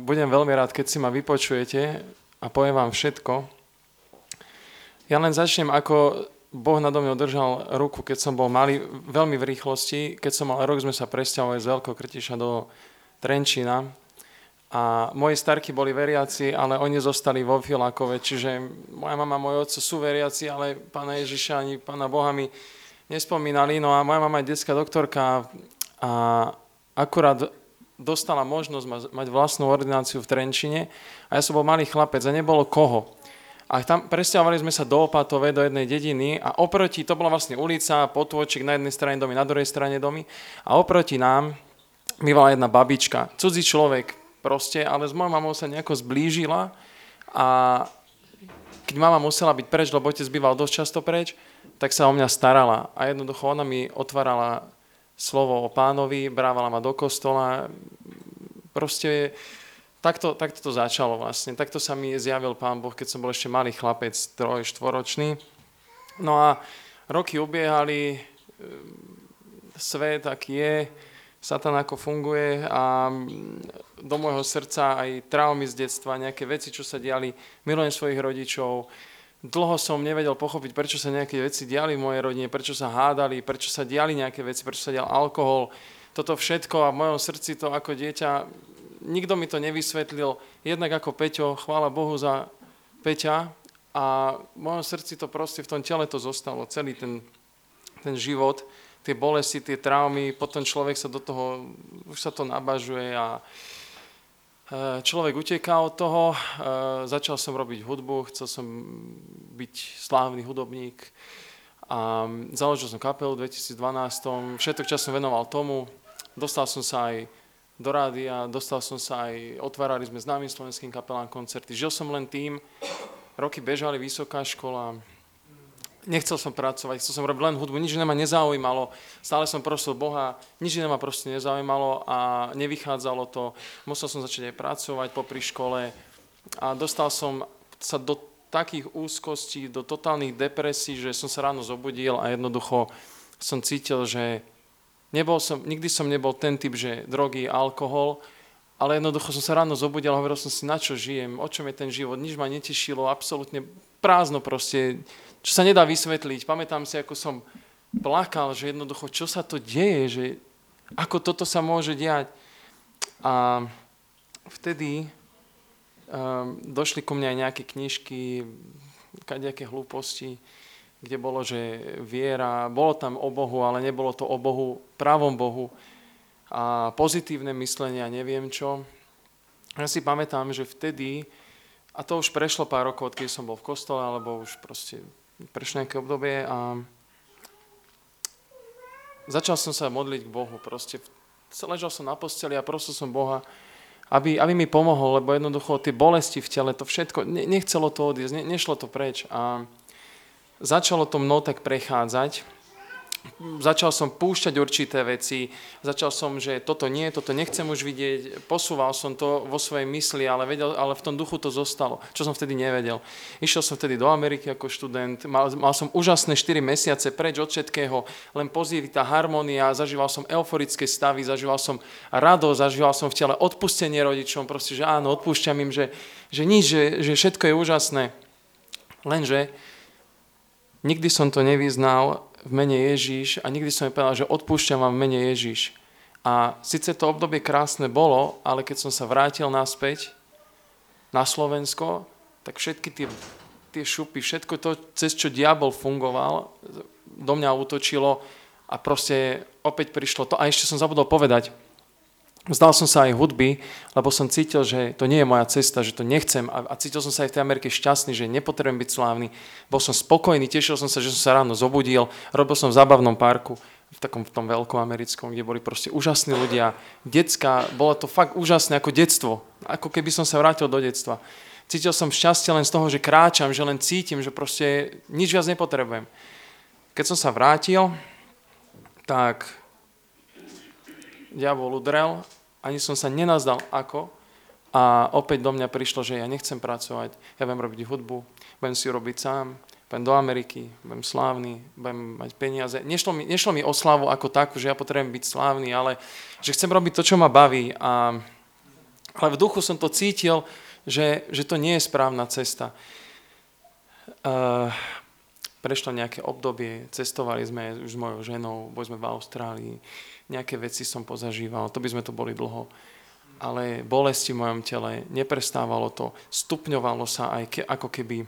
Budem veľmi rád, keď si ma vypočujete a poviem vám všetko. Ja len začnem, ako Boh nado mňou držal ruku, keď som bol malý, veľmi v rýchlosti. Keď som mal rok, sme sa presťahovali z Veľkého Krtiša do Trenčína. A moji starky boli veriaci, ale oni zostali vo Filakove, čiže moja mama, môj otco sú veriaci, ale pána Ježiša ani pána Boha mi nespomínali. No a moja mama je detská doktorka a akurát dostala možnosť mať vlastnú ordináciu v Trenčine a ja som bol malý chlapec a nebolo koho. A tam presťahovali sme sa do Opatove, do jednej dediny a oproti, to bola vlastne ulica, potôčik na jednej strane domy, na druhej strane domy a oproti nám bývala jedna babička, cudzí človek proste, ale s mojou mamou sa nejako zblížila a keď mama musela byť preč, lebo otec býval dosť často preč, tak sa o mňa starala a jednoducho ona mi otvárala slovo o pánovi, brávala ma do kostola. Proste takto, takto to začalo vlastne. Takto sa mi zjavil pán Boh, keď som bol ešte malý chlapec, troj, štvoročný. No a roky ubiehali, e, svet aký je, Satan ako funguje a do môjho srdca aj traumy z detstva, nejaké veci, čo sa diali, milujem svojich rodičov, dlho som nevedel pochopiť, prečo sa nejaké veci diali v mojej rodine, prečo sa hádali, prečo sa diali nejaké veci, prečo sa dial alkohol. Toto všetko a v mojom srdci to ako dieťa, nikto mi to nevysvetlil. Jednak ako Peťo, chvála Bohu za Peťa a v mojom srdci to proste v tom tele to zostalo, celý ten, ten život, tie bolesti, tie traumy, potom človek sa do toho, už sa to nabažuje a človek uteká od toho, eh, začal som robiť hudbu, chcel som byť slávny hudobník a založil som kapelu v 2012. Všetok čas som venoval tomu, dostal som sa aj do rádia, dostal som sa aj, otvárali sme známym slovenským kapelám koncerty. Žil som len tým, roky bežali, vysoká škola, nechcel som pracovať, chcel som robiť len hudbu, nič ma nezaujímalo, stále som prosil Boha, nič ma proste nezaujímalo a nevychádzalo to. Musel som začať aj pracovať popri škole a dostal som sa do takých úzkostí, do totálnych depresí, že som sa ráno zobudil a jednoducho som cítil, že nebol som, nikdy som nebol ten typ, že drogy, alkohol, ale jednoducho som sa ráno zobudil a hovoril som si, na čo žijem, o čom je ten život, nič ma netešilo, absolútne prázdno proste, čo sa nedá vysvetliť. Pamätám si, ako som plakal, že jednoducho, čo sa to deje, že ako toto sa môže diať. A vtedy um, došli ku mne aj nejaké knižky, kadejaké hlúposti, kde bolo, že viera, bolo tam o Bohu, ale nebolo to o Bohu, pravom Bohu a pozitívne myslenie a neviem čo. Ja si pamätám, že vtedy, a to už prešlo pár rokov, odkedy som bol v kostole, alebo už proste prešlo nejaké obdobie a začal som sa modliť k Bohu. Proste ležal som na posteli a prosil som Boha, aby, aby mi pomohol, lebo jednoducho tie bolesti v tele, to všetko, ne, nechcelo to odísť, ne, nešlo to preč. A začalo to mnou tak prechádzať začal som púšťať určité veci, začal som, že toto nie, toto nechcem už vidieť, posúval som to vo svojej mysli, ale, vedel, ale v tom duchu to zostalo, čo som vtedy nevedel. Išiel som vtedy do Ameriky ako študent, mal, mal som úžasné 4 mesiace preč od všetkého, len pozivita, harmonia, zažíval som euforické stavy, zažíval som radosť, zažíval som v tele odpustenie rodičom, proste, že áno, odpúšťam im, že, že nič, že, že všetko je úžasné. Lenže nikdy som to nevyznal v mene Ježíš a nikdy som nepovedal, že odpúšťam vám v mene Ježíš. A síce to obdobie krásne bolo, ale keď som sa vrátil naspäť na Slovensko, tak všetky tie, tie šupy, všetko to, cez čo diabol fungoval, do mňa útočilo a proste opäť prišlo to. A ešte som zabudol povedať, Vzdal som sa aj hudby, lebo som cítil, že to nie je moja cesta, že to nechcem a, cítil som sa aj v tej Amerike šťastný, že nepotrebujem byť slávny. Bol som spokojný, tešil som sa, že som sa ráno zobudil, robil som v zábavnom parku, v takom v tom veľkom americkom, kde boli proste úžasní ľudia, decka, bolo to fakt úžasné ako detstvo, ako keby som sa vrátil do detstva. Cítil som šťastie len z toho, že kráčam, že len cítim, že proste nič viac nepotrebujem. Keď som sa vrátil, tak diabol udrel, ani som sa nenazdal ako a opäť do mňa prišlo, že ja nechcem pracovať, ja budem robiť hudbu, budem si robiť sám, budem do Ameriky, budem slávny, budem mať peniaze. Nešlo mi, nešlo mi o slavu ako takú, že ja potrebujem byť slávny, ale že chcem robiť to, čo ma baví a Ale v duchu som to cítil, že, že to nie je správna cesta. Uh, prešlo nejaké obdobie, cestovali sme už s mojou ženou, boli sme v Austrálii, nejaké veci som pozažíval, to by sme to boli dlho. Ale bolesti v mojom tele, neprestávalo to, stupňovalo sa aj ke, ako keby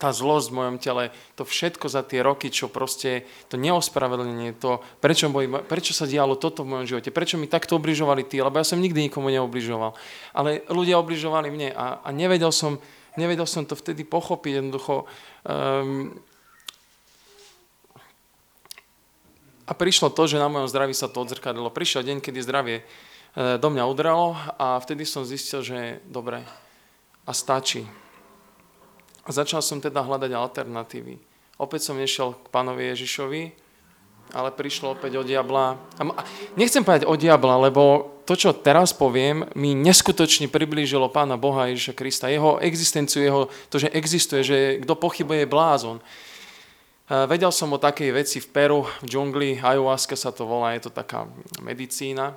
tá zlosť v mojom tele, to všetko za tie roky, čo proste, to neospravedlnenie, to, prečo, boli, prečo sa dialo toto v mojom živote, prečo mi takto obližovali tí, lebo ja som nikdy nikomu neobližoval. Ale ľudia obližovali mne a, a nevedel, som, nevedel som to vtedy pochopiť, jednoducho. Um, a prišlo to, že na mojom zdraví sa to odzrkadlo. Prišiel deň, kedy zdravie e, do mňa udralo a vtedy som zistil, že dobre a stačí a začal som teda hľadať alternatívy. Opäť som nešiel k pánovi Ježišovi, ale prišlo opäť od diabla. A nechcem povedať od diabla, lebo to, čo teraz poviem, mi neskutočne priblížilo pána Boha Ježiša Krista. Jeho existenciu, jeho, to, že existuje, že kto pochybuje je blázon. Vedel som o takej veci v Peru, v džungli, ayahuasca sa to volá, je to taká medicína.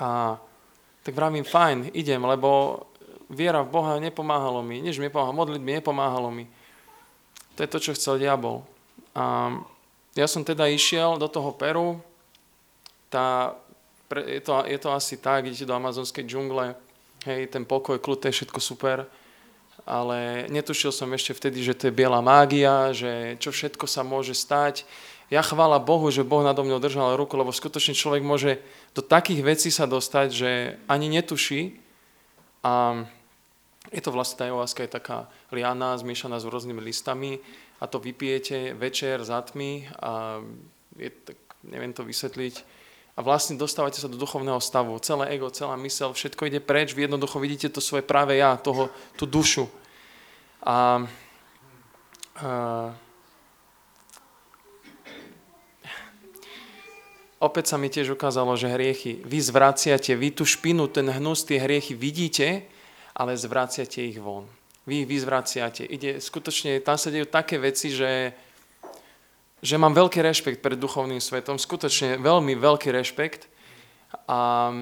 A tak vravím, fajn, idem, lebo viera v Boha nepomáhalo mi. Než mi modliť mi nepomáhalo mi. To je to, čo chcel diabol. A ja som teda išiel do toho Peru. Tá, je, to, je to asi tak, idete do amazonskej džungle, hej, ten pokoj, kľud, to je všetko super. Ale netušil som ešte vtedy, že to je biela mágia, že čo všetko sa môže stať. Ja chvála Bohu, že Boh nado mňou držal ruku, lebo skutočne človek môže do takých vecí sa dostať, že ani netuší. A je to vlastne, tá ayahuasca je taká liana zmiešaná s rôznymi listami a to vypijete večer za tmy a je tak, neviem to vysvetliť. A vlastne dostávate sa do duchovného stavu. Celé ego, celá mysel, všetko ide preč. Vy jednoducho vidíte to svoje práve ja, toho, tú dušu. A, a opäť sa mi tiež ukázalo, že hriechy, vy zvraciate, vy tú špinu, ten hnus, tie hriechy vidíte, ale zvraciate ich von. Vy ich vyzvraciate. Ide, skutočne, tam sa dejú také veci, že, že mám veľký rešpekt pred duchovným svetom, skutočne veľmi veľký rešpekt. A,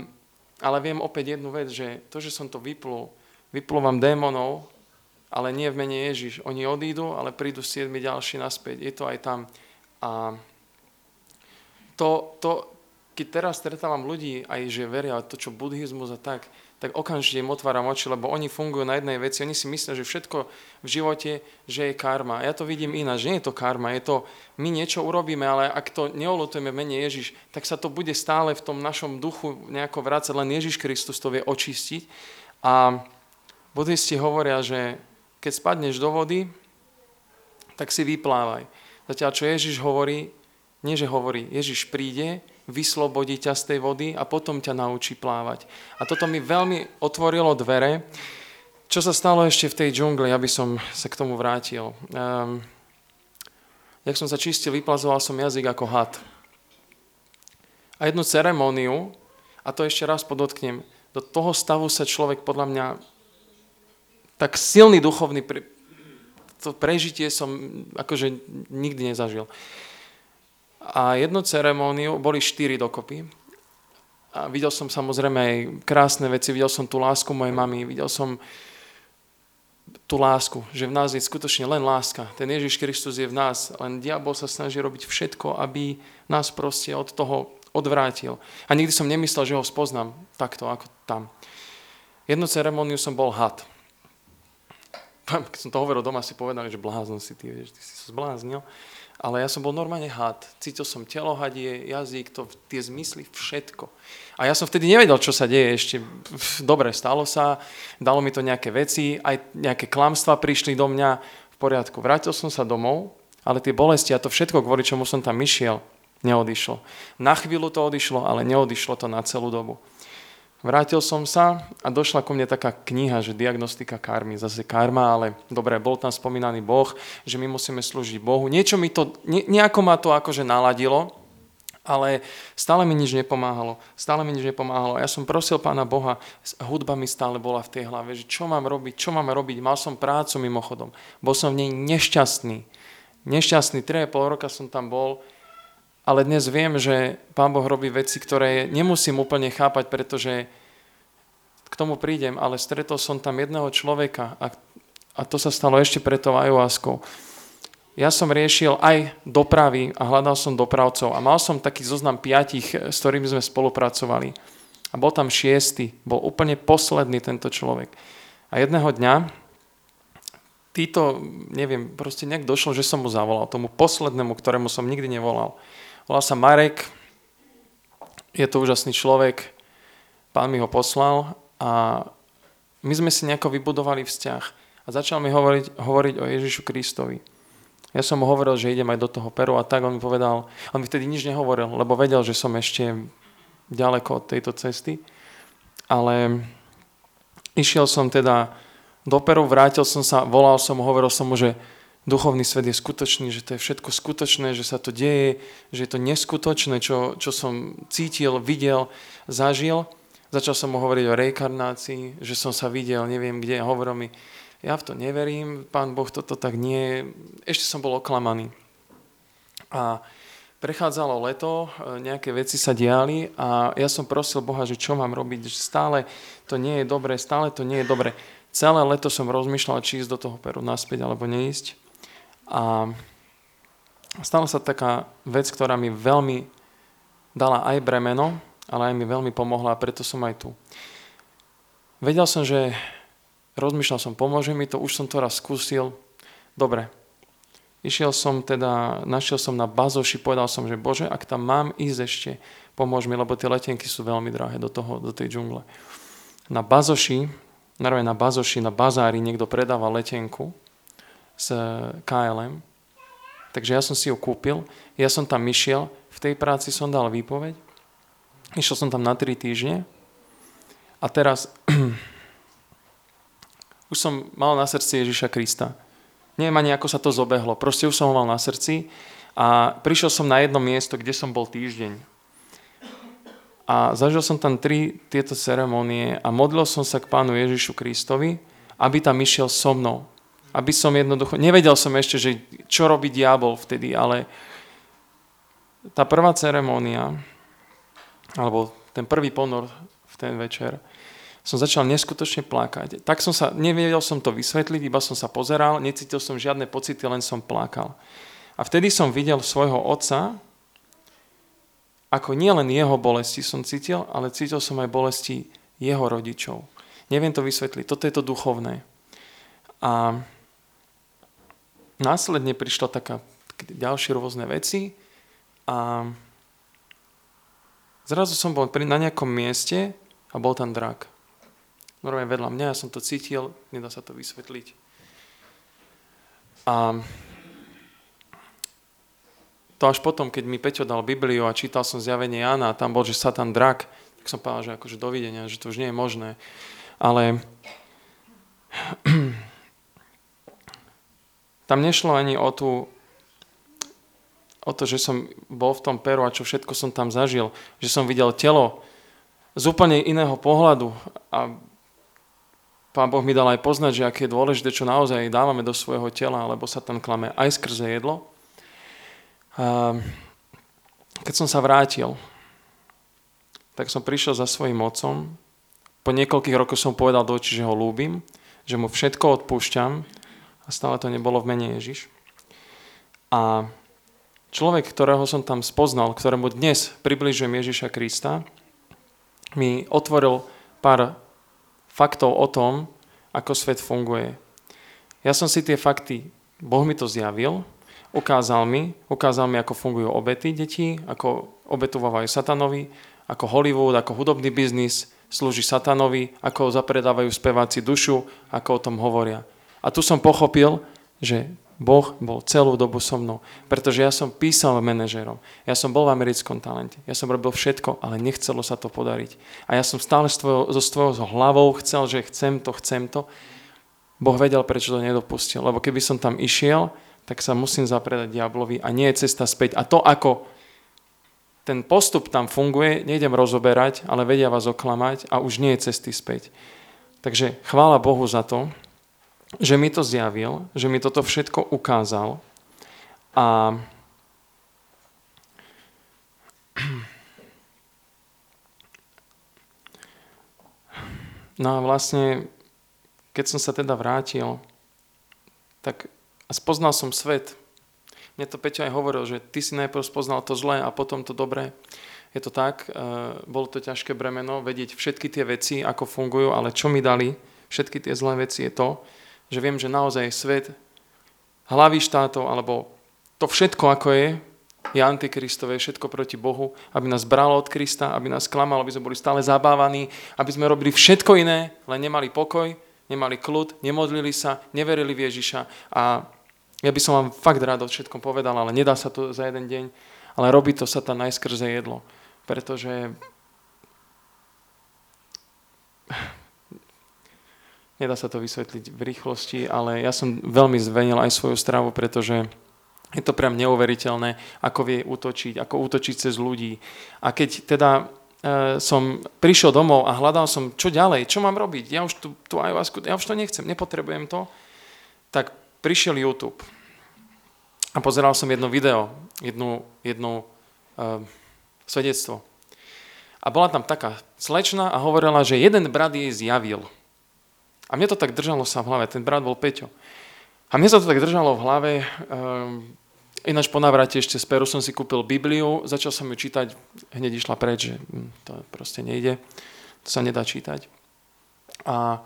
ale viem opäť jednu vec, že to, že som to vyplul, vám démonov, ale nie v mene Ježiš. Oni odídu, ale prídu siedmi ďalší naspäť. Je to aj tam. A to, to, keď teraz stretávam ľudí, aj že veria to, čo buddhizmus a tak, tak okamžite im otváram oči, lebo oni fungujú na jednej veci. Oni si myslia, že všetko v živote, že je karma. Ja to vidím ináč, nie je to karma, je to, my niečo urobíme, ale ak to neolutujeme v mene Ježiš, tak sa to bude stále v tom našom duchu nejako vrácať, len Ježiš Kristus to vie očistiť. A buddhisti hovoria, že keď spadneš do vody, tak si vyplávaj. Zatiaľ, čo Ježiš hovorí, nie že hovorí, Ježiš príde, vyslobodí ťa z tej vody a potom ťa naučí plávať. A toto mi veľmi otvorilo dvere. Čo sa stalo ešte v tej džungli, aby som sa k tomu vrátil. Um, jak som sa čistil, vyplazoval som jazyk ako had. A jednu ceremóniu, a to ešte raz podotknem, do toho stavu sa človek podľa mňa tak silný duchovný pre, to prežitie som akože nikdy nezažil. A jednu ceremóniu, boli štyri dokopy. A videl som samozrejme aj krásne veci, videl som tú lásku mojej mamy, videl som tú lásku, že v nás je skutočne len láska. Ten Ježiš Kristus je v nás, len diabol sa snaží robiť všetko, aby nás proste od toho odvrátil. A nikdy som nemyslel, že ho spoznám takto, ako tam. Jednu ceremóniu som bol had. Keď som to hovoril doma, si povedali, že blázon si ty, vieš, ty si sa zbláznil ale ja som bol normálne had. Cítil som telo hadie, jazyk, to, tie zmysly, všetko. A ja som vtedy nevedel, čo sa deje ešte. Dobre, stalo sa, dalo mi to nejaké veci, aj nejaké klamstva prišli do mňa v poriadku. Vrátil som sa domov, ale tie bolesti a to všetko, kvôli čomu som tam išiel, neodišlo. Na chvíľu to odišlo, ale neodišlo to na celú dobu. Vrátil som sa a došla ku mne taká kniha, že diagnostika karmy, zase karma, ale dobre, bol tam spomínaný Boh, že my musíme slúžiť Bohu. Niečo mi to, ne, nejako ma to akože naladilo, ale stále mi nič nepomáhalo. Stále mi nič nepomáhalo. Ja som prosil pána Boha, hudba mi stále bola v tej hlave, že čo mám robiť, čo mám robiť. Mal som prácu mimochodom. Bol som v nej nešťastný. Nešťastný, 3,5 roka som tam bol ale dnes viem, že Pán Boh robí veci, ktoré nemusím úplne chápať, pretože k tomu prídem, ale stretol som tam jedného človeka a, a to sa stalo ešte pred tou ayahuaskou. Ja som riešil aj dopravy a hľadal som dopravcov a mal som taký zoznam piatich, s ktorými sme spolupracovali. A bol tam šiestý, bol úplne posledný tento človek. A jedného dňa títo, neviem, proste nejak došlo, že som mu zavolal, tomu poslednému, ktorému som nikdy nevolal. Volal sa Marek, je to úžasný človek, pán mi ho poslal a my sme si nejako vybudovali vzťah a začal mi hovoriť, hovoriť o Ježišu Kristovi. Ja som mu hovoril, že idem aj do toho Peru a tak on mi povedal, on mi vtedy nič nehovoril, lebo vedel, že som ešte ďaleko od tejto cesty. Ale išiel som teda do Peru, vrátil som sa, volal som, hovoril som mu, že duchovný svet je skutočný, že to je všetko skutočné, že sa to deje, že je to neskutočné, čo, čo som cítil, videl, zažil. Začal som mu hovoriť o reinkarnácii, že som sa videl, neviem kde, hovoril mi, ja v to neverím, pán Boh, toto tak nie. Ešte som bol oklamaný. A prechádzalo leto, e, nejaké veci sa diali a ja som prosil Boha, že čo mám robiť, že stále to nie je dobré, stále to nie je dobré. Celé leto som rozmýšľal, či ísť do toho Peru naspäť alebo neísť. A stala sa taká vec, ktorá mi veľmi dala aj bremeno, ale aj mi veľmi pomohla a preto som aj tu. Vedel som, že rozmýšľal som, pomôže mi to, už som to raz skúsil. Dobre, išiel som teda, našiel som na bazoši, povedal som, že Bože, ak tam mám ísť ešte, pomôž mi, lebo tie letenky sú veľmi drahé do, toho, do tej džungle. Na bazoši, narovne na bazoši, na bazári niekto predáva letenku s KLM, takže ja som si ju kúpil, ja som tam išiel, v tej práci som dal výpoveď, išiel som tam na 3 týždne a teraz už som mal na srdci Ježiša Krista. Neviem ani, ako sa to zobehlo. Proste už som ho mal na srdci a prišiel som na jedno miesto, kde som bol týždeň. A zažil som tam tri tieto ceremonie a modlil som sa k pánu Ježišu Kristovi, aby tam išiel so mnou. Aby som jednoducho, nevedel som ešte, že čo robí diabol vtedy, ale tá prvá ceremonia, alebo ten prvý ponor v ten večer, som začal neskutočne plakať. Tak som sa, nevedel som to vysvetliť, iba som sa pozeral, necítil som žiadne pocity, len som plakal. A vtedy som videl svojho otca, ako nielen jeho bolesti som cítil, ale cítil som aj bolesti jeho rodičov. Neviem to vysvetliť, toto je to duchovné. A následne prišla taká ďalšie rôzne veci a zrazu som bol na nejakom mieste a bol tam drak normálne vedľa mňa, ja som to cítil, nedá sa to vysvetliť. A to až potom, keď mi Peťo dal Bibliu a čítal som zjavenie Jana a tam bol, že Satan drak, tak som povedal, že akože dovidenia, že to už nie je možné. Ale tam nešlo ani o, tú, o to, že som bol v tom Peru a čo všetko som tam zažil, že som videl telo z úplne iného pohľadu a Pán Boh mi dal aj poznať, že aké je dôležité, čo naozaj dávame do svojho tela, lebo sa tam klame aj skrze jedlo. A keď som sa vrátil, tak som prišiel za svojim otcom. Po niekoľkých rokoch som povedal do očí, že ho lúbim, že mu všetko odpúšťam a stále to nebolo v mene Ježiš. A človek, ktorého som tam spoznal, ktorému dnes približujem Ježiša Krista, mi otvoril pár faktov o tom, ako svet funguje. Ja som si tie fakty, Boh mi to zjavil, ukázal mi, ukázal mi, ako fungujú obety detí, ako obetovávajú satanovi, ako Hollywood, ako hudobný biznis slúži satanovi, ako zapredávajú speváci dušu, ako o tom hovoria. A tu som pochopil, že Boh bol celú dobu so mnou, pretože ja som písal manažerom, ja som bol v americkom talente, ja som robil všetko, ale nechcelo sa to podariť. A ja som stále so svojou hlavou chcel, že chcem to, chcem to. Boh vedel, prečo to nedopustil, lebo keby som tam išiel, tak sa musím zapredať diablovi a nie je cesta späť. A to, ako ten postup tam funguje, nejdem rozoberať, ale vedia vás oklamať a už nie je cesty späť. Takže chvála Bohu za to, že mi to zjavil, že mi toto všetko ukázal a No a vlastne, keď som sa teda vrátil, tak a spoznal som svet. Mne to Peťo aj hovoril, že ty si najprv spoznal to zlé a potom to dobré. Je to tak, e, bolo to ťažké bremeno, vedieť všetky tie veci, ako fungujú, ale čo mi dali všetky tie zlé veci je to, že viem, že naozaj svet hlavy štátov, alebo to všetko, ako je, je antikristové, všetko proti Bohu, aby nás bralo od Krista, aby nás klamal, aby sme boli stále zabávaní, aby sme robili všetko iné, len nemali pokoj, nemali kľud, nemodlili sa, neverili v Ježiša. A ja by som vám fakt rád o všetkom povedal, ale nedá sa to za jeden deň, ale robí to sa tam najskrze jedlo pretože nedá sa to vysvetliť v rýchlosti, ale ja som veľmi zvenil aj svoju stravu, pretože je to priam neuveriteľné, ako vie útočiť, ako útočiť cez ľudí. A keď teda e, som prišiel domov a hľadal som, čo ďalej, čo mám robiť, ja už tu, tu ayahuasku, ja už to nechcem, nepotrebujem to, tak prišiel YouTube a pozeral som jedno video, jednu, jednu e, svedectvo. A bola tam taká slečna a hovorila, že jeden brat jej zjavil. A mne to tak držalo sa v hlave, ten brat bol Peťo. A mne sa to tak držalo v hlave, um, ináč po návrate ešte z Peru som si kúpil Bibliu, začal som ju čítať, hneď išla preč, že hm, to proste nejde, to sa nedá čítať. A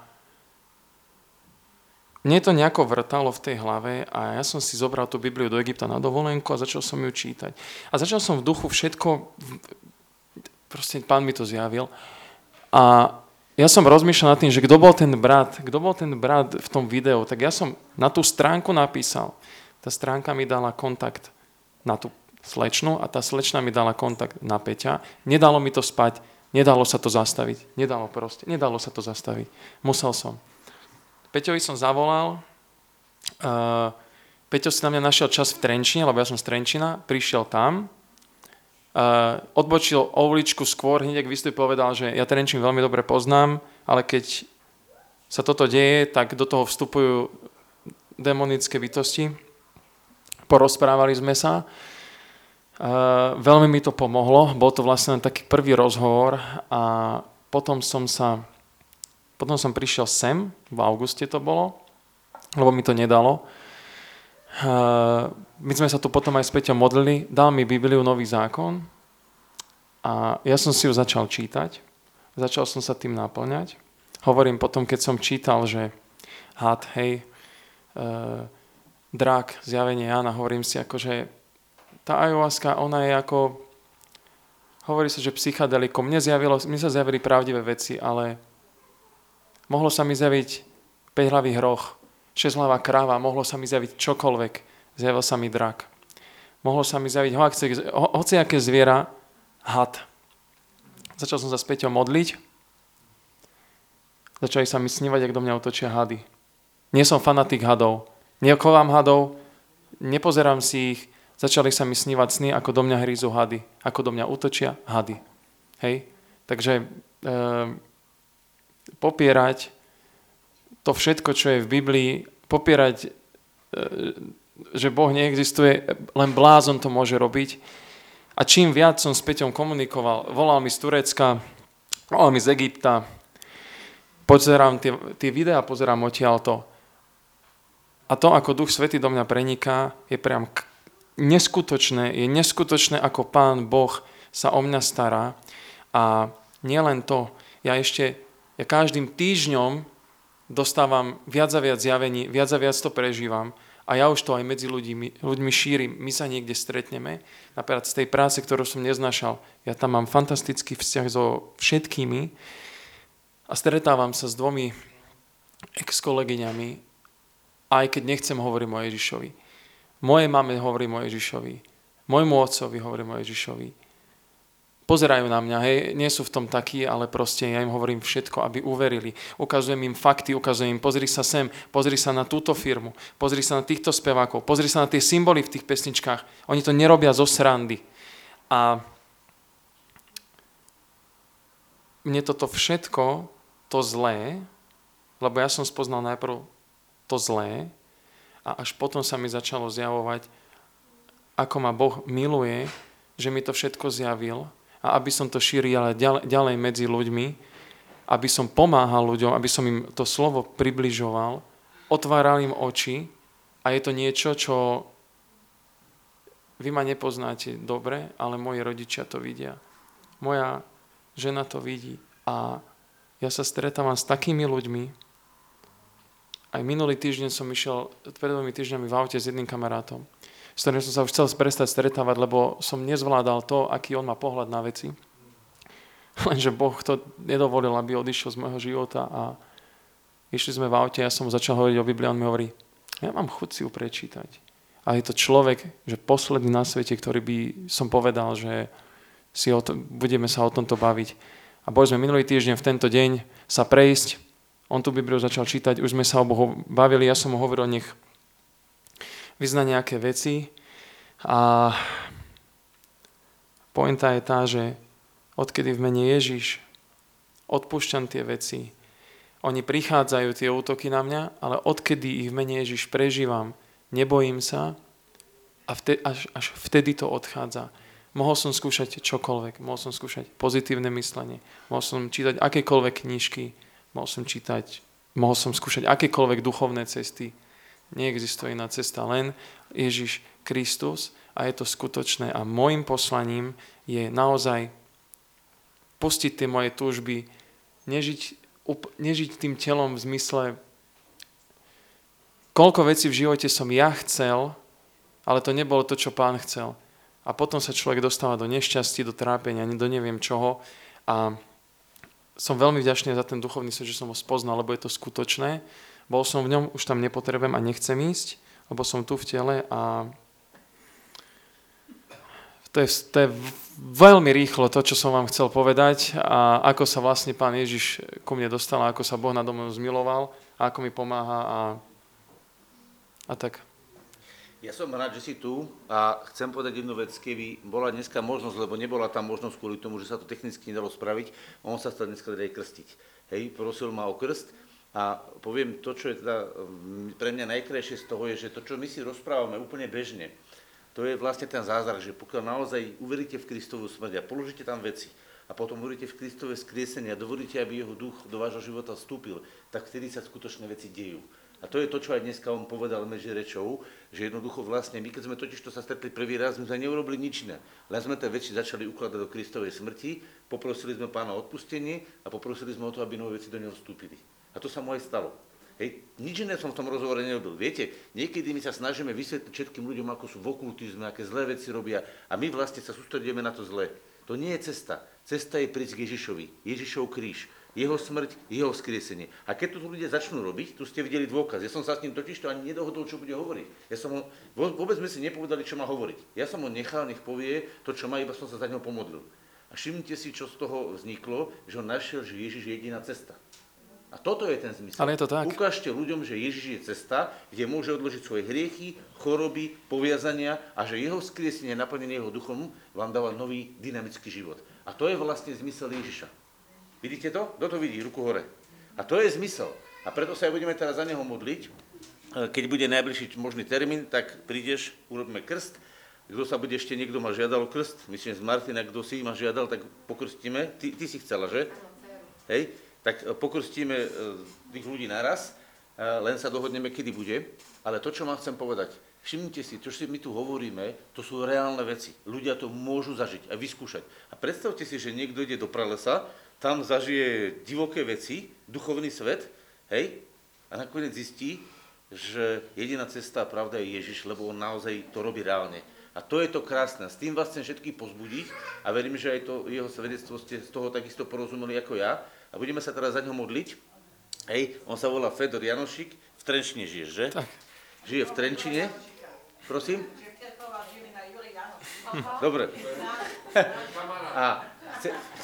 mne to nejako vrtalo v tej hlave a ja som si zobral tú Bibliu do Egypta na dovolenku a začal som ju čítať. A začal som v duchu všetko proste pán mi to zjavil. A ja som rozmýšľal nad tým, že kto bol ten brat, kto bol ten brat v tom videu, tak ja som na tú stránku napísal. Tá stránka mi dala kontakt na tú slečnu a tá slečna mi dala kontakt na Peťa. Nedalo mi to spať, nedalo sa to zastaviť. Nedalo proste, nedalo sa to zastaviť. Musel som. Peťovi som zavolal, uh, Peťo si na mňa našiel čas v Trenčine, lebo ja som z Trenčina, prišiel tam, Uh, odbočil o uličku skôr, hneď ak vystup povedal, že ja Trenčín veľmi dobre poznám, ale keď sa toto deje, tak do toho vstupujú demonické bytosti. Porozprávali sme sa. Uh, veľmi mi to pomohlo. Bol to vlastne taký prvý rozhovor a potom som sa potom som prišiel sem, v auguste to bolo, lebo mi to nedalo. Uh, my sme sa tu potom aj s Peťom modlili, dal mi Bibliu Nový zákon a ja som si ju začal čítať. Začal som sa tým naplňať. Hovorím potom, keď som čítal, že had, hej, uh, drak, zjavenie Jana, hovorím si ako, že tá ayahuasca, ona je ako, hovorí sa, že psychedelikom. Mne, zjavilo, mne sa zjavili pravdivé veci, ale mohlo sa mi zjaviť 5 hlavý hroch, 6 hlava kráva, mohlo sa mi zjaviť čokoľvek zjavil sa mi drak. Mohlo sa mi zjaviť ho, hociaké zviera, had. Začal som sa s Peťom modliť. Začali sa mi snívať, ak do mňa otočia hady. Nie som fanatik hadov. Neokovám hadov, nepozerám si ich. Začali sa mi snívať sny, ako do mňa hrízu hady. Ako do mňa útočia hady. Hej? Takže e, popierať to všetko, čo je v Biblii, popierať e, že Boh neexistuje, len blázon to môže robiť. A čím viac som s Peťom komunikoval, volal mi z Turecka, volal mi z Egypta, pozerám tie, tie videá, pozerám odtiaľ to. A to, ako Duch Svety do mňa preniká, je priam neskutočné. Je neskutočné, ako Pán Boh sa o mňa stará. A nielen to, ja ešte, ja každým týždňom dostávam viac a viac zjavení, viac a viac to prežívam a ja už to aj medzi ľuďmi, ľuďmi šírim. My sa niekde stretneme, napríklad z tej práce, ktorú som neznašal. Ja tam mám fantastický vzťah so všetkými a stretávam sa s dvomi ex-kolegyňami, aj keď nechcem hovoriť o Ježišovi. Moje mame hovorím o Ježišovi. Môjmu otcovi hovorím o Ježišovi pozerajú na mňa, hej, nie sú v tom takí, ale proste ja im hovorím všetko, aby uverili. Ukazujem im fakty, ukazujem im, pozri sa sem, pozri sa na túto firmu, pozri sa na týchto spevákov, pozri sa na tie symboly v tých pesničkách. Oni to nerobia zo srandy. A mne toto všetko, to zlé, lebo ja som spoznal najprv to zlé a až potom sa mi začalo zjavovať, ako ma Boh miluje, že mi to všetko zjavil a aby som to šíril ďalej, medzi ľuďmi, aby som pomáhal ľuďom, aby som im to slovo približoval, otváral im oči a je to niečo, čo vy ma nepoznáte dobre, ale moji rodičia to vidia. Moja žena to vidí a ja sa stretávam s takými ľuďmi. Aj minulý týždeň som išiel pred dvomi týždňami v aute s jedným kamarátom, s ktorým som sa už chcel prestať stretávať, lebo som nezvládal to, aký on má pohľad na veci. Lenže Boh to nedovolil, aby odišiel z môjho života a išli sme v aute, ja som mu začal hovoriť o Biblii, on mi hovorí, ja mám chuť si ju prečítať. A je to človek, že posledný na svete, ktorý by som povedal, že si o to, budeme sa o tomto baviť. A boli sme minulý týždeň v tento deň sa prejsť. On tú Bibliu začal čítať, už sme sa o Bohu bavili, ja som mu hovoril, nech vyzna nejaké veci. A pointa je tá, že odkedy v mene Ježiš odpúšťam tie veci, oni prichádzajú, tie útoky na mňa, ale odkedy ich v mene Ježiš prežívam, nebojím sa a vtedy, až, až vtedy to odchádza. Mohol som skúšať čokoľvek, mohol som skúšať pozitívne myslenie, mohol som čítať akékoľvek knižky, mohol som čítať, mohol som skúšať akékoľvek duchovné cesty. Neexistuje iná cesta, len Ježiš Kristus a je to skutočné. A môjim poslaním je naozaj pustiť tie moje túžby, nežiť, nežiť tým telom v zmysle koľko vecí v živote som ja chcel, ale to nebolo to, čo pán chcel. A potom sa človek dostáva do nešťastí, do trápenia, do neviem čoho. A som veľmi vďačný za ten duchovný svet, že som ho spoznal, lebo je to skutočné. Bol som v ňom, už tam nepotrebujem a nechcem ísť, lebo som tu v tele a to je, to je veľmi rýchlo to, čo som vám chcel povedať a ako sa vlastne Pán Ježiš ku mne dostal, ako sa Boh nado mnou zmiloval a ako mi pomáha a a tak. Ja som rád, že si tu a chcem povedať jednu vec, keby bola dneska možnosť, lebo nebola tam možnosť kvôli tomu, že sa to technicky nedalo spraviť, on sa chcel dneska aj krstiť. Hej, prosil ma o krst a poviem to, čo je teda mm, pre mňa najkrajšie z toho, je, že to, čo my si rozprávame úplne bežne, to je vlastne ten zázrak, že pokiaľ naozaj uveríte v Kristovú smrť a položíte tam veci a potom uveríte v Kristové skriesenie a dovolíte, aby jeho duch do vášho života vstúpil, tak vtedy sa skutočné veci dejú. A to je to, čo aj dneska on povedal medzi rečou, že jednoducho vlastne my, keď sme totiž to sa stretli prvý raz, my sme neurobili nič iné. Len sme tie veci začali ukladať do Kristovej smrti, poprosili sme pána o odpustenie a poprosili sme o to, aby nové veci do neho vstúpili. A to sa mu aj stalo. Hej, nič iné som v tom rozhovore nerobil. Viete, niekedy my sa snažíme vysvetliť všetkým ľuďom, ako sú v okultizme, aké zlé veci robia a my vlastne sa sústredíme na to zlé. To nie je cesta. Cesta je prísť k Ježišovi. Ježišov kríž jeho smrť, jeho skriesenie. A keď to ľudia začnú robiť, tu ste videli dôkaz. Ja som sa s ním totiž to ani nedohodol, čo bude hovoriť. Ja som ho, vôbec sme si nepovedali, čo má hovoriť. Ja som ho nechal, nech povie to, čo má, iba som sa za neho pomodlil. A všimnite si, čo z toho vzniklo, že on našiel, že Ježiš je jediná cesta. A toto je ten zmysel. Ale je to tak. Ukážte ľuďom, že Ježiš je cesta, kde môže odložiť svoje hriechy, choroby, poviazania a že jeho skriesenie, naplnenie jeho duchom, vám dáva nový dynamický život. A to je vlastne zmysel Ježiša. Vidíte to? Kto to vidí? Ruku hore. A to je zmysel. A preto sa aj budeme teraz za neho modliť. E, keď bude najbližší možný termín, tak prídeš, urobíme krst. Kto sa bude ešte, niekto ma žiadal krst, myslím z Martina, kto si ma žiadal, tak pokrstíme. Ty, ty si chcela, že? Hej? Tak e, pokrstíme e, tých ľudí naraz, len sa dohodneme, kedy bude. Ale to, čo vám chcem povedať, všimnite si, čo si my tu hovoríme, to sú reálne veci. Ľudia to môžu zažiť a vyskúšať. A predstavte si, že niekto ide do pralesa, tam zažije divoké veci, duchovný svet, hej, a nakoniec zistí, že jediná cesta a pravda je Ježiš, lebo on naozaj to robí reálne. A to je to krásne. S tým vás chcem všetkých pozbudiť a verím, že aj to jeho svedectvo ste z toho takisto porozumeli ako ja. A budeme sa teraz za ňo modliť. Hej, on sa volá Fedor Janošik, v Trenčine žije, že? Tak. Žije v Trenčine. Prosím? Dobre. A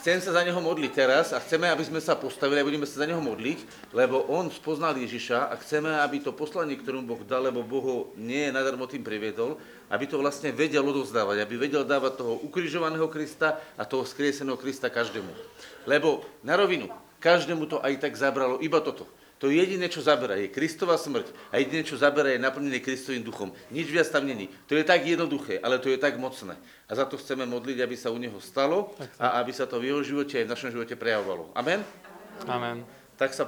chcem sa za neho modliť teraz a chceme, aby sme sa postavili a budeme sa za neho modliť, lebo on spoznal Ježiša a chceme, aby to poslanie, ktorú Boh dal, lebo Boh ho nie nadarmo tým priviedol, aby to vlastne vedel odovzdávať, aby vedel dávať toho ukrižovaného Krista a toho skrieseného Krista každému. Lebo na rovinu, každému to aj tak zabralo iba toto. To jediné, čo zabera, je Kristova smrť a jediné, čo zabera, je naplnené Kristovým duchom. Nič viac tam není. To je tak jednoduché, ale to je tak mocné. A za to chceme modliť, aby sa u neho stalo a aby sa to v jeho živote aj v našom živote prejavovalo. Amen? Amen. Tak sa